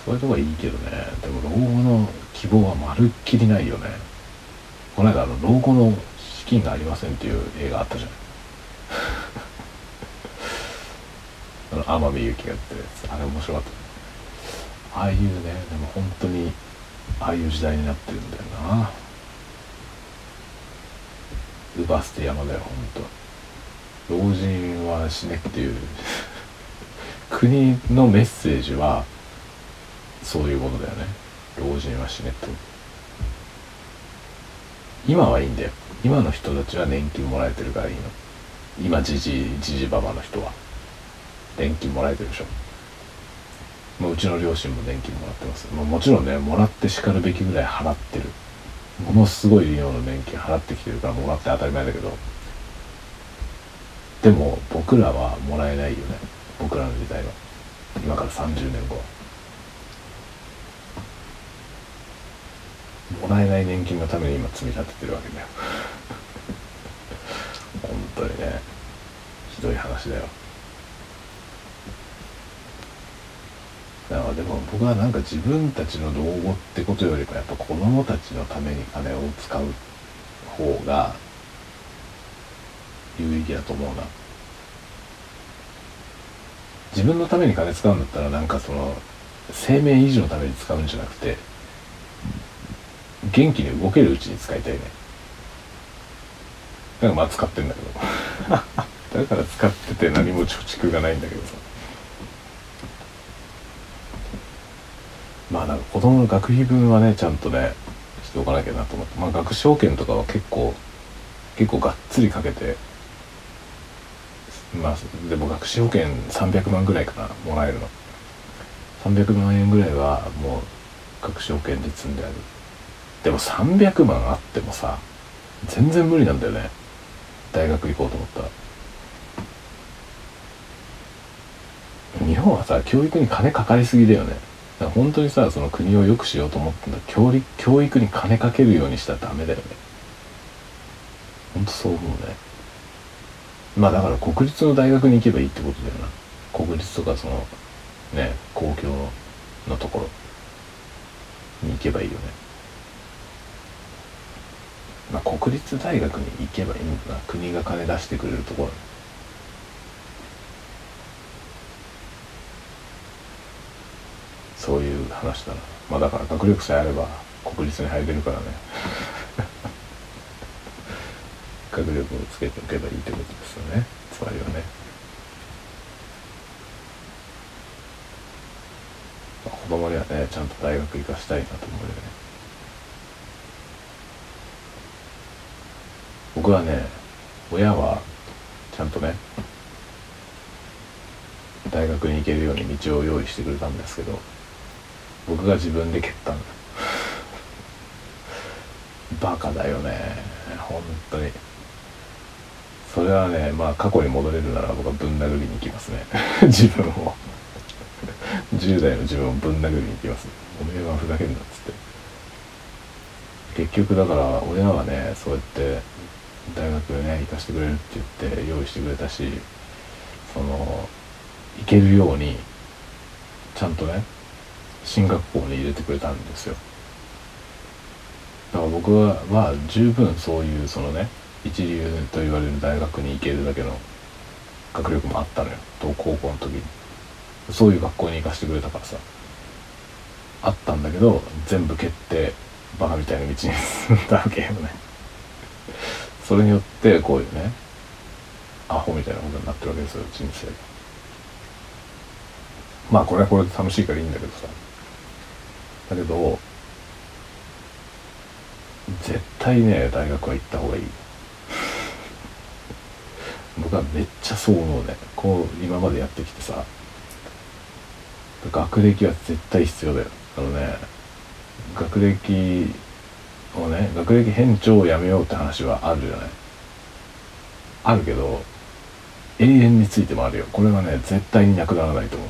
そういうとこはいいけどね。でも老後の希望はまるっきりないよね。この間あの老後の資金がありませんっていう映画あったじゃない あの天海祐希がやってるやつ。あれ面白かった。ああいうねでも本当にああいう時代になってるんだよな。ウバステ山だよほんと。老人は死ねっていう。国のメッセージはそういうものだよね。老人は死ねと。今はいいんだよ。今の人たちは年金もらえてるからいいの。今じじじじばばの人は年金もらえてるでしょ。まあ、うちの両親も年金もらってます、まあ、もちろんねもらってしかるべきぐらい払ってる。ものすごい量の年金払ってきてるからもらって当たり前だけど。でも僕らはもらえないよね。僕らの時代は。今から30年後もらえない年金のために今積み立ててるわけだよ。本当にね。ひどい話だよ。だからでも僕はなんか自分たちの老後ってことよりもやっぱ子供たちのために金を使う方が有意義だと思うな。自分のために金使うんだったらなんかその生命維持のために使うんじゃなくて元気に動けるうちに使いたいね。だからまあ使ってんだけど。だから使ってて何も貯蓄がないんだけどさ。まあなんか子供の学費分はねちゃんとねしておかなきゃなと思って。まあ学資保険とかは結構結構がっつりかけてまあでも学資保険300万ぐらいかなもらえるの。300万円ぐらいはもう学資保険で積んである。でも300万あってもさ全然無理なんだよね。大学行こうと思ったら。日本はさ教育に金かかりすぎだよね。だから本当にさその国を良くしようと思ってんだ。教育教育に金かけるようにしたらダメだよね。本当そう思うね。まあだから国立の大学に行けばいいってことだよな。国立とかそのね公共のところに行けばいいよね。まあ国立大学に行けばいいんだな。国が金出してくれるところ。そういう話だな。まあだから学力さえあれば国立に入れるからね。学力をつけておけばいいってことですよね。つまりはね、子供にはねちゃんと大学行かしたいなと思うよね。僕はね親はちゃんとね大学に行けるように道を用意してくれたんですけど僕が自分で蹴ったんだバカだよね。本当に。それはねまあ過去に戻れるなら僕はぶん殴りに行きますね。自分を。10代の自分をぶん殴りに行きます。おめえはふざけんなっつって。結局だから親はねそうやって大学ね行かしてくれるって言って用意してくれたしその行けるようにちゃんとね進学校に入れてくれたんですよ。だから僕はは十分そういうそのね一流と言われる大学に行けるだけの学力もあったのよ。と高校の時に。そういう学校に行かせてくれたからさ。あったんだけど全部蹴ってバカみたいな道に進んだわけよね。それによってこういうねアホみたいなことになってるわけですよ人生まあこれはこれで楽しいからいいんだけどさ。だけど絶対ね大学は行った方がいい。僕はめっちゃそう思うね。こう今までやってきてさ学歴は絶対必要だよ。あのね学歴をね学歴偏重をやめようって話はあるじゃない。あるけど永遠についてもあるよ。これはね絶対になくならないと思う。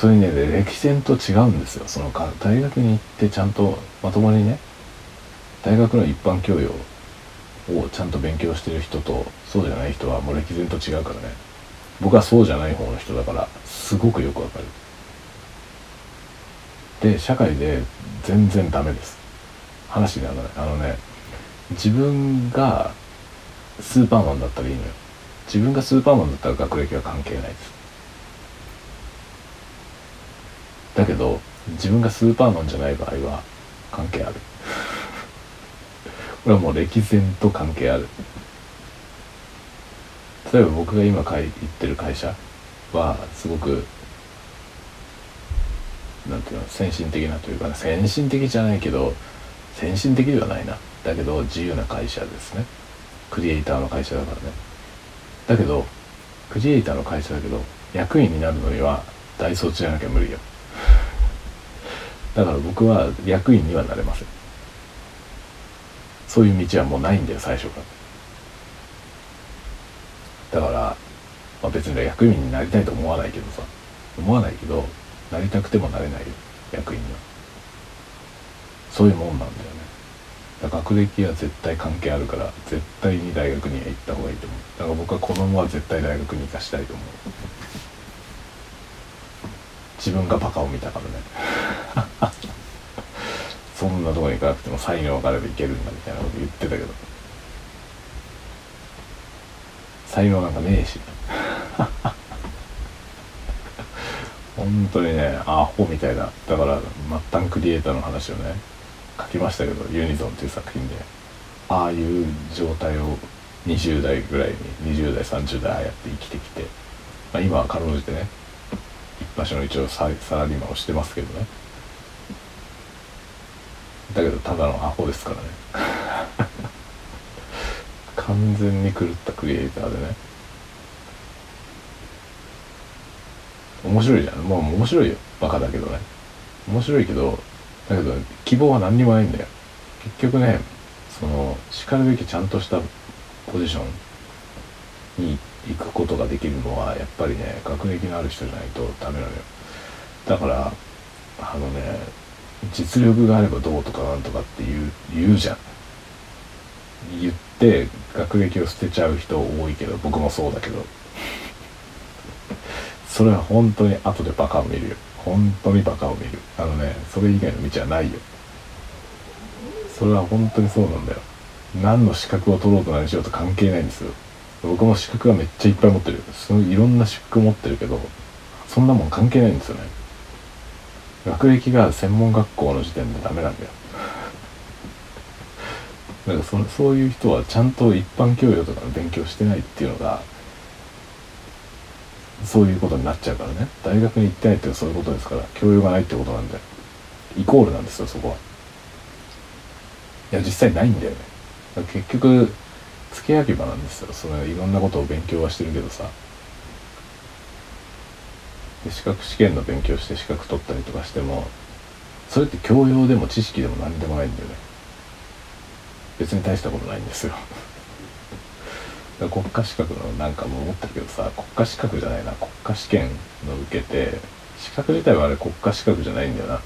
それにね歴戦と違うんですよ。そのか大学に行ってちゃんとまともにね大学の一般教養をちゃんと勉強してる人とそうじゃない人はもう歴然と違うからね。僕はそうじゃない方の人だからすごくよくわかる。で社会で全然ダメです。話にならない。あのね自分がスーパーマンだったらいいのよ。自分がスーパーマンだったら学歴は関係ないです。だけど自分がスーパーマンじゃない場合は関係ある。これはもう歴然と関係ある。例えば僕が今行ってる会社はすごくなんていうの先進的なというか、ね、先進的じゃないけど先進的ではないな。だけど自由な会社ですね。クリエイターの会社だからね。だけどクリエイターの会社だけど役員になるのには大卒じゃなきゃ無理よ。だから僕は役員にはなれません。そういう道はもうないんだよ最初から。だから、まあ、別に役員になりたいと思わないけどさ。思わないけどなりたくてもなれないよ役員には。そういうもんなんだよね。だから学歴は絶対関係あるから絶対に大学に行った方がいいと思う。だから僕は子供は絶対大学に行かしたいと思う。自分がバカを見たからね。そんなとこに行かなくても才能があればいけるんだみたいなこと言ってたけど。才能なんかねえし。本当にねアホみたいな。だから末端クリエイターの話をね書きましたけどユニゾンっていう作品で。ああいう状態を20代ぐらいに20代30代ああやって生きてきて、まあ、今はかろうじてね場所の一応ササラリーマンをしてますけどね。だけどただのアホですからね。完全に狂ったクリエイターでね。面白いじゃん。まあ面白いよ。バカだけどね。面白いけどだけど希望は何にもないんだよ。結局ねそのしかるべきちゃんとしたポジションに行行くことができるのはやっぱりね学歴のある人じゃないとダメなのよ。だからあのね実力があればどうとかなんとかって言う言うじゃん。言って学歴を捨てちゃう人多いけど僕もそうだけど。それは本当に後でバカを見るよ。本当にバカを見る。あのねそれ以外の道はないよ。それは本当にそうなんだよ。何の資格を取ろうと何しようと関係ないんですよ。僕も資格がめっちゃいっぱい持ってる。そのいろんな資格持ってるけどそんなもん関係ないんですよね。学歴が専門学校の時点でダメなんだよ。だかそそういう人はちゃんと一般教養とかの勉強してないっていうのがそういうことになっちゃうからね。大学に行ってないっていうそういうことですから教養がないってことなんでイコールなんですよそこは。いや実際ないんだよね。結局付け焼き場なんですよそのいろんなことを勉強はしてるけどさ。で資格試験の勉強して資格取ったりとかしてもそれって教養でも知識でも何でもないんだよね。別に大したことないんですよ。国家資格のなんかも思ってるけどさ国家資格じゃないな。国家試験の受けて資格自体はあれ国家資格じゃないんだよな。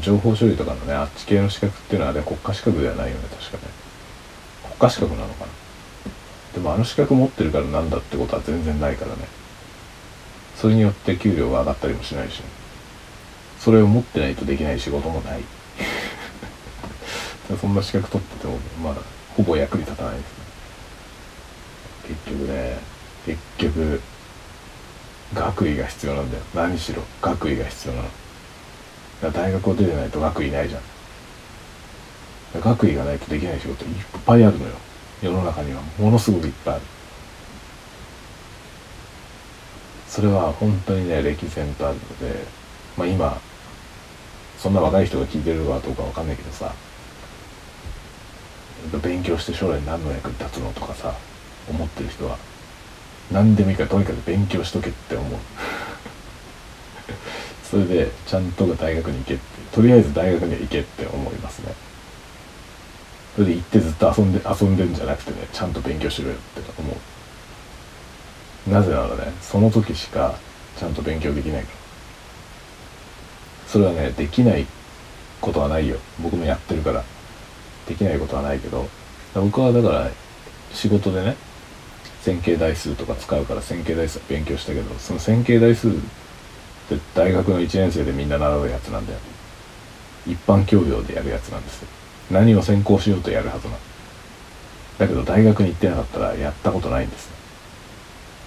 情報処理とかのねあっち系の資格っていうのはあれ国家資格ではないよね確かね。国家資格なのかな。でもあの資格持ってるからなんだってことは全然ないからね。それによって給料が上がったりもしないし、それを持ってないとできない仕事もない。そんな資格取っててもまあほぼ役に立たないですね。結局ね結局学位が必要なんだよ。何しろ学位が必要なの。大学を出てないと学位ないじゃん。学位がないとできない仕事いっぱいあるのよ。世の中には。ものすごくいっぱいある。それは本当にね歴然とあるのでまあ今そんな若い人が聞いてるかどうかわかんないけどさ勉強して将来何の役に立つのとかさ思ってる人は何でもいいからとにかく勉強しとけって思う。それでちゃんと大学に行けってとりあえず大学には行けって思いますね。それで行ってずっと遊んで遊んでんじゃなくてねちゃんと勉強しろよって思う。なぜならねその時しかちゃんと勉強できないから。それはねできないことはないよ。僕もやってるから。できないことはないけど。僕はだから仕事でね線形代数とか使うから線形代数勉強したけどその線形代数って大学の1年生でみんな習うやつなんだよ。一般教養でやるやつなんですよ。何を専攻しようとやるはずなだけど大学に行ってなかったらやったことないんです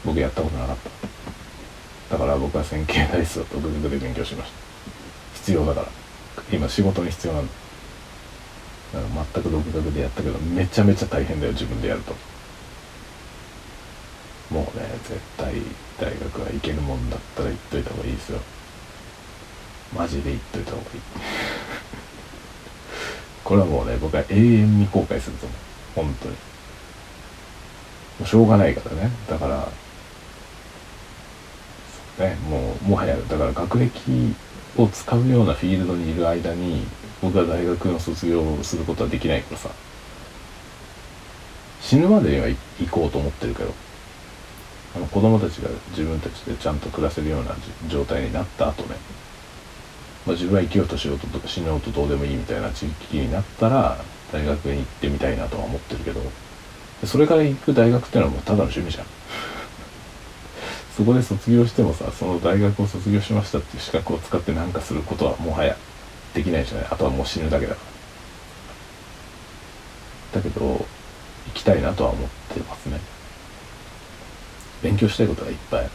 僕やったことなかった。だから僕は線形代数を独学で勉強しました。必要だから。今仕事に必要なんだ。だから全く独学でやったけどめちゃめちゃ大変だよ自分でやると。もうね絶対大学は行けるもんだったら行っといた方がいいですよ。マジで行っといた方がいい。これはもうね僕は永遠に後悔すると思う。本当に。もうしょうがないからね。だからね。もうもはやだから学歴を使うようなフィールドにいる間に僕は大学の卒業をすることはできないからさ。死ぬまでには行こうと思ってるけどあの子供たちが自分たちでちゃんと暮らせるような状態になった後ね、まあ、自分は生きようとしようと死のうとどうでもいいみたいな地域になったら大学に行ってみたいなとは思ってるけどそれから行く大学っていうのはもうただの趣味じゃん。そこで卒業してもさその大学を卒業しましたっていう資格を使って何かすることはもはやできないじゃない。あとはもう死ぬだけだから。だけど行きたいなとは思ってますね。勉強したいことがいっぱいある。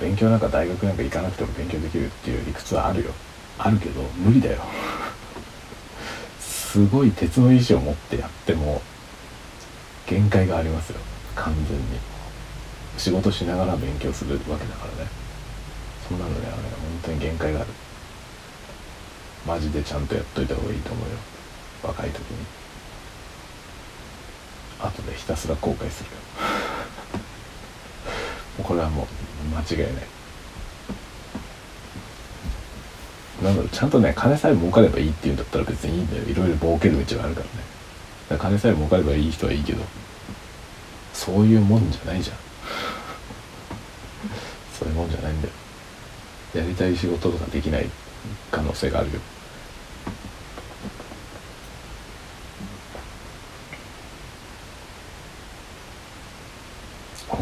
勉強なんか大学なんか行かなくても勉強できるっていう理屈はあるよ。あるけど無理だよ。すごい鉄の意志を持ってやっても限界がありますよ。完全に。仕事しながら勉強するわけだからね。そんなのね。あれ本当に限界がある。マジでちゃんとやっといた方がいいと思うよ。若い時に。後でひたすら後悔するよ。これはもう間違いない。なんだろうちゃんとね金さえ儲かればいいっていうんだったら別にいいんだよ。いろいろ儲ける道があるからね。から金さえ儲かればいい人はいいけどそういうもんじゃないじゃん。そういうもんじゃないんだよ。やりたい仕事とかできない可能性があるよ。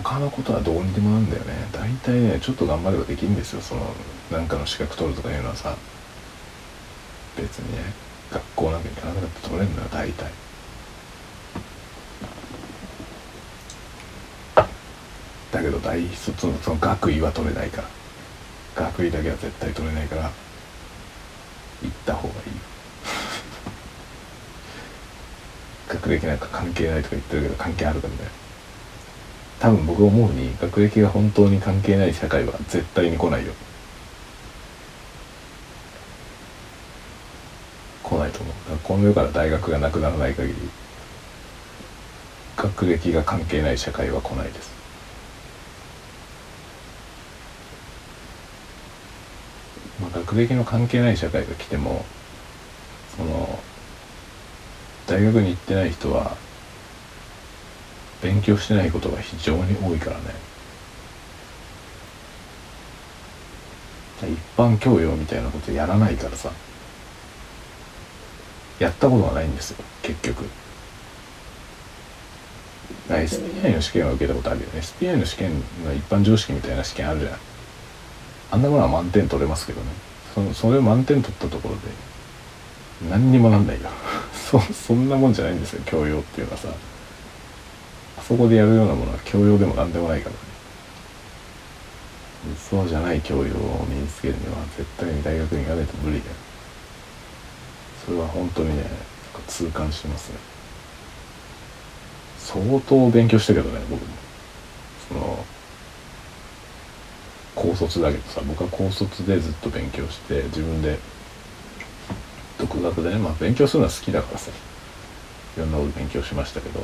他のことはどうにでもなんだよね。大体ねちょっと頑張ればできるんですよ。そのなんかの資格取るとかいうのはさ。別にね学校なんか行かなくなって取れるのよ大体。だけど大卒のその学位は取れないから。学位だけは絶対取れないから行った方がいい 学歴なんか関係ないとか言ってるけど関係あるからね多分僕思うに学歴が本当に関係ない社会は絶対に来ないよ。来ないと思う。この世から大学がなくならない限り学歴が関係ない社会は来ないです。まあ、学歴の関係ない社会が来てもその大学に行ってない人は勉強してないことが非常に多いからね。一般教養みたいなことやらないからさ。やったことがないんですよ結局。SPI の試験は受けたことあるよね。SPI の試験の一般常識みたいな試験あるじゃん。あんなものは満点取れますけどね。そそれを満点取ったところで何にもなんないよ。そそんなもんじゃないんですよ教養っていうのはさ。そこでやるようなものは教養でも何でもないからね。そうじゃない教養を身につけるには絶対に大学に行かないと無理だよ。それは本当にね痛感してますね。相当勉強したけどね僕も。その高卒だけどさ僕は高卒でずっと勉強して自分で独学でねまあ勉強するのは好きだからさ。いろんなこと勉強しましたけど。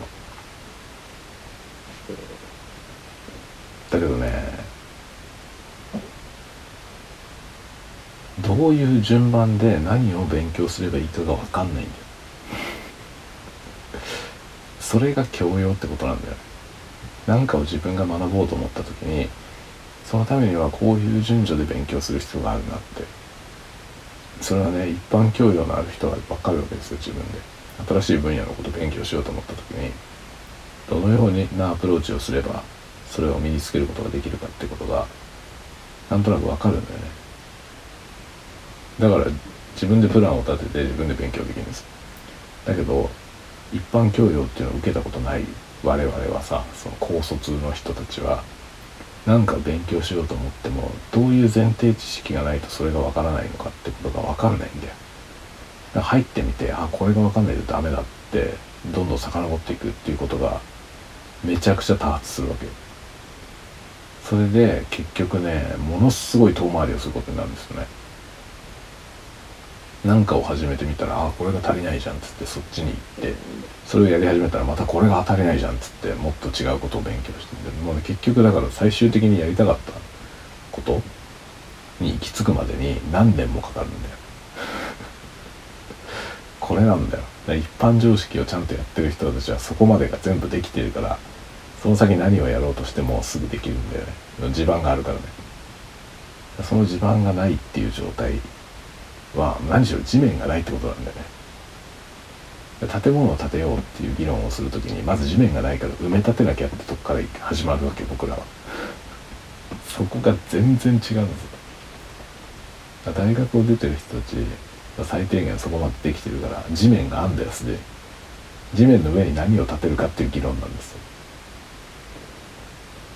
だけどね。どういう順番で何を勉強すればいいかが分かんないんだよ。それが教養ってことなんだよ。何かを自分が学ぼうと思った時にそのためにはこういう順序で勉強する必要があるなって。それはね一般教養のある人は分かるわけですよ自分で。新しい分野のこと勉強しようと思った時にどのようなアプローチをすればそれを身につけることができるかってことがなんとなく分かるんだよね。だから自分でプランを立てて自分で勉強できるんです。だけど一般教養っていうのを受けたことない我々はさその高卒の人たちは何か勉強しようと思ってもどういう前提知識がないとそれがわからないのかってことがわかんないんだよ。入ってみてあこれがわかんないとダメだってどんどん遡っていくっていうことがめちゃくちゃ多発するわけよ。それで結局ねものすごい遠回りをすることになるんですよね。何かを始めてみたらあこれが足りないじゃんっつってそっちに行ってそれをやり始めたらまたこれが足りないじゃんっつってもっと違うことを勉強してもう、ね、結局だから最終的にやりたかったことに行き着くまでに何年もかかるんだよ。これなんだよ。一般常識をちゃんとやってる人たちはそこまでが全部できてるからその先何をやろうとしてもすぐできるんだよね。地盤があるからね。その地盤がないっていう状態は何しろ地面がないってことなんだよね。建物を建てようっていう議論をする時にまず地面がないから埋め立てなきゃってとこから始まるわけ僕らは。そこが全然違うんですよ。大学を出てる人たち最低限そこまでできてるから地面があんだよすでに。地面の上に何を建てるかっていう議論なんですよ。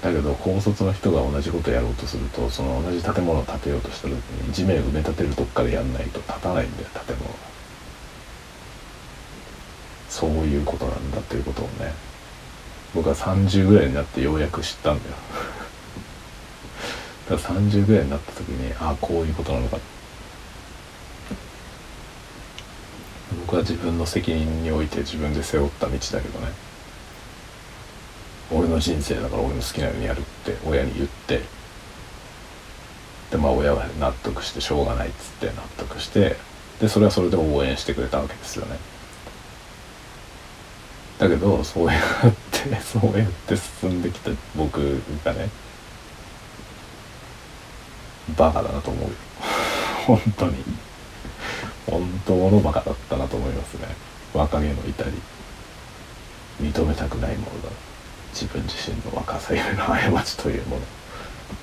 だけど高卒の人が同じことやろうとするとその同じ建物を建てようとした時に地面を埋め立てるとこからやんないと建たないんだよ建物。がそういうことなんだっていうことをね僕は30ぐらいになってようやく知ったんだよ。だから30ぐらいになった時にああこういうことなのか。僕は自分の責任において自分で背負った道だけどね。俺の人生だから俺の好きなようにやるって親に言って。でまあ親は納得してしょうがないっつって納得してでそれはそれで応援してくれたわけですよね。だけどそうやって そうやって進んできた僕がねバカだなと思うよ。本当に。本当のバカだったなと思いますね。若気の至り。認めたくないものだ自分自身の若さゆえの過ちというもの。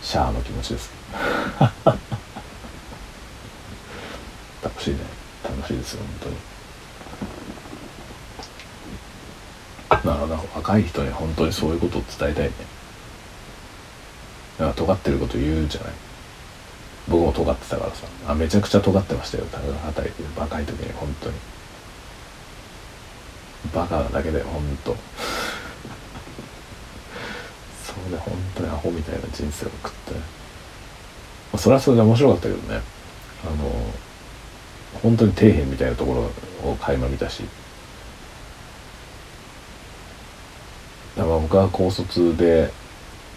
シャアの気持ちです。楽しいね。楽しいですよ本当に。なるほど。若い人に本当にそういうことを伝えたいね。だか尖ってること言うじゃない。僕も尖ってたからさ。あめちゃくちゃ尖ってましたよ。働いて若い時に本当に。バカなだけで本当。そうで本当にアホみたいな人生を送って。まあ、それはそれで面白かったけどね。あの本当に底辺みたいなところを垣間見たし。だから僕は高卒で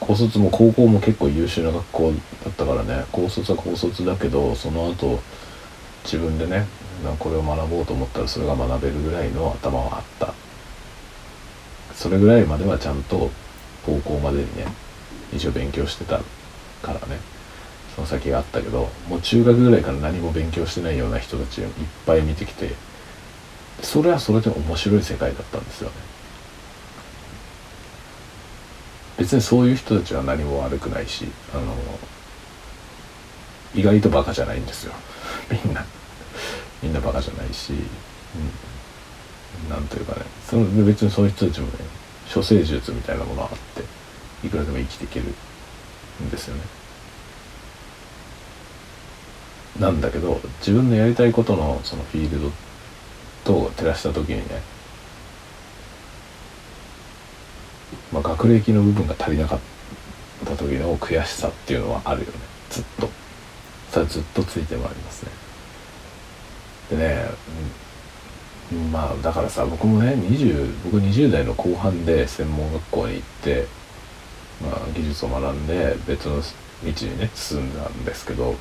高卒も高校も結構優秀な学校だったからね。高卒は高卒だけどその後自分でねこれを学ぼうと思ったらそれが学べるぐらいの頭はあった。それぐらいまではちゃんと高校までにね一応勉強してたからね。その先があったけどもう中学ぐらいから何も勉強してないような人たちをいっぱい見てきてそれはそれで面白い世界だったんですよね。別にそういう人たちは何も悪くないしあの意外とバカじゃないんですよ。みんな。みんなバカじゃないし、うん、なんというかね。その別にそういう人たちもね処世術みたいなものがあっていくらでも生きていけるんですよね。なんだけど自分のやりたいことのそのフィールドと照らした時にねまあ、学歴の部分が足りなかった時の悔しさっていうのはあるよね。ずっと。それずっとついてまいりますね。でね、まあだからさ僕もね20僕20代の後半で専門学校に行って、まあ、技術を学んで別の道にね進んだんですけど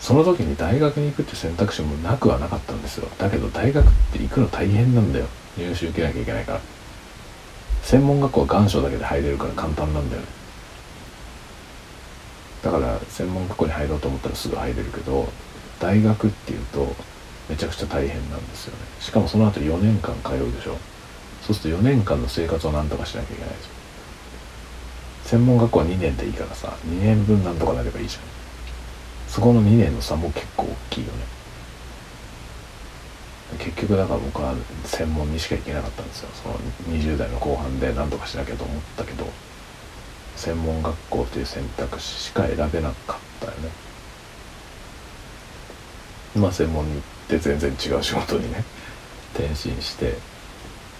その時に大学に行くって選択肢もなくはなかったんですよ。だけど大学って行くの大変なんだよ。入試受けなきゃいけないから。専門学校は願書だけで入れるから簡単なんだよね。だから専門学校に入ろうと思ったらすぐ入れるけど大学っていうとめちゃくちゃ大変なんですよね。しかもその後4年間通うでしょ。そうすると4年間の生活を何とかしなきゃいけないですよ。専門学校は2年でいいからさ2年分何とかなればいいじゃん。そこの2年の差も結構大きいよね。結局だから僕は専門にしか行けなかったんですよ。その20代の後半で何とかしなきゃと思ったけど専門学校という選択肢しか選べなかったよね。まあ専門に行て全然違う仕事にね転身して、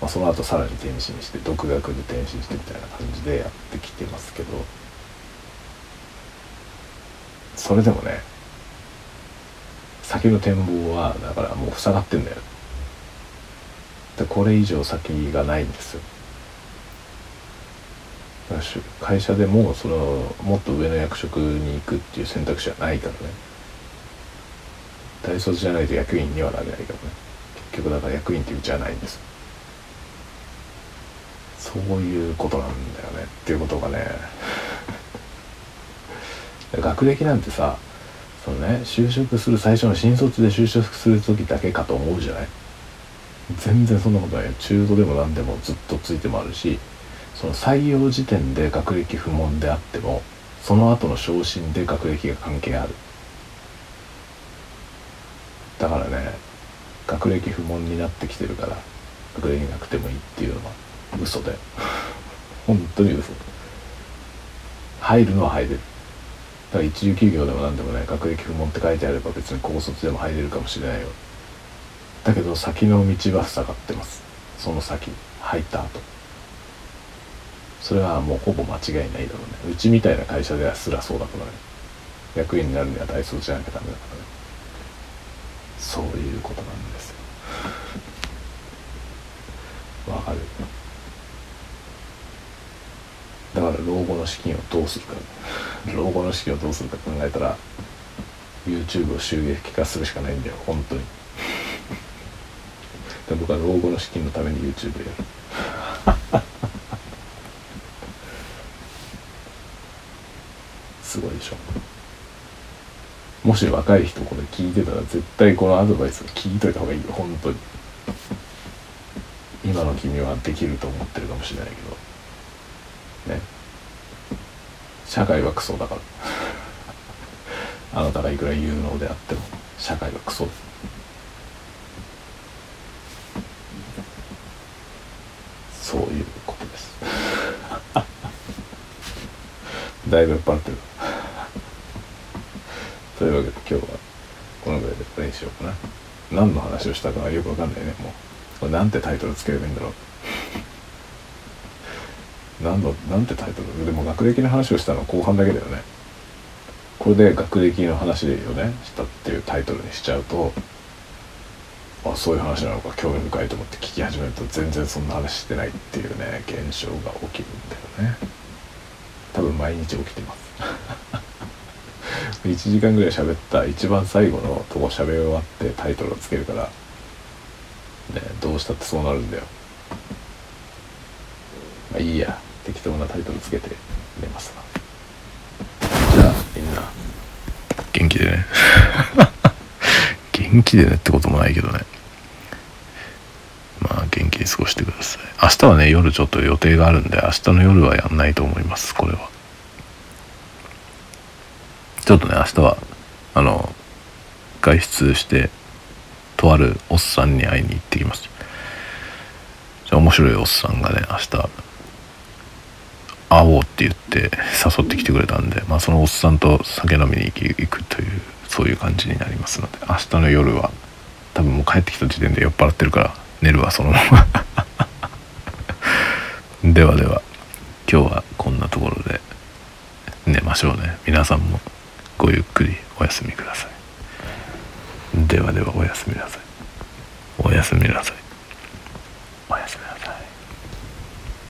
まあ、その後さらに転身して独学で転身してみたいな感じでやってきてますけどそれでもね先の展望はだからもう塞がってんだよ。でこれ以上先がないんですよ。会社でもそのもっと上の役職に行くっていう選択肢はないからね。大卒じゃないと役員にはなれないからね。結局だから役員ってう道はないんです。そういうことなんだよねっていうことがね。学歴なんてさそのね就職する最初の新卒で就職する時だけかと思うじゃない？全然そんなことない中途でも何でもずっとついてもあるしその採用時点で学歴不問であってもその後の昇進で学歴が関係あるだからね学歴不問になってきてるから学歴なくてもいいっていうのは嘘だよ。本当に嘘。入るのは入れる。だから一流企業でも何でもね学歴不問って書いてあれば別に高卒でも入れるかもしれないよ。だけど先の道は塞がってます。その先入った後。それはもうほぼ間違いないだろうね。うちみたいな会社ではすらそうだからね。役員になるには大卒じゃなきゃダメだからね。そういうことなんです。わかる。だから老後の資金をどうするか。老後の資金をどうするか考えたら YouTube を収益化するしかないんだよ。本当に。で僕は老後の資金のために YouTube やる。すごいでしょ。もし若い人これ聞いてたら絶対このアドバイス聞いといた方がいいよ本当に。今の君はできると思ってるかもしれないけど。ね。社会はクソだから。あなたがいくら有能であっても社会はクソ。そういうことです。だいぶ酔っ払ってる。いうわけで今日はこのぐらいでこれにしようかな。何の話をしたかはよくわかんないね。もうこれなんてタイトルつければいいんだろう。何のなんてタイトル？でも学歴の話をしたのは後半だけだよね。これで学歴の話をね。したっていうタイトルにしちゃうとあそういう話なのか。興味深いと思って聞き始めると全然そんな話してないっていうね現象が起きるんだよね。多分毎日起きてます。1時間ぐらい喋った一番最後のとこ喋り終わってタイトルをつけるからねどうしたってそうなるんだよ。まあいいや。適当なタイトルつけて寝ますなじゃあみんな。元気でね。元気でねってこともないけどね。まあ元気に過ごしてください。明日はね夜ちょっと予定があるんで明日の夜はやんないと思いますこれはちょっとね明日はあの外出してとあるおっさんに会いに行ってきます。じゃ面白いおっさんがね明日会おうって言って誘ってきてくれたんで、まあ、そのおっさんと酒飲みに行くというそういう感じになりますので明日の夜は多分もう帰ってきた時点で酔っ払ってるから寝るわそのまま。ではでは今日はこんなところで寝ましょうね。皆さんもごゆっくりお休みください。ではではおやすみなさい。おやすみなさい。おやすみなさい。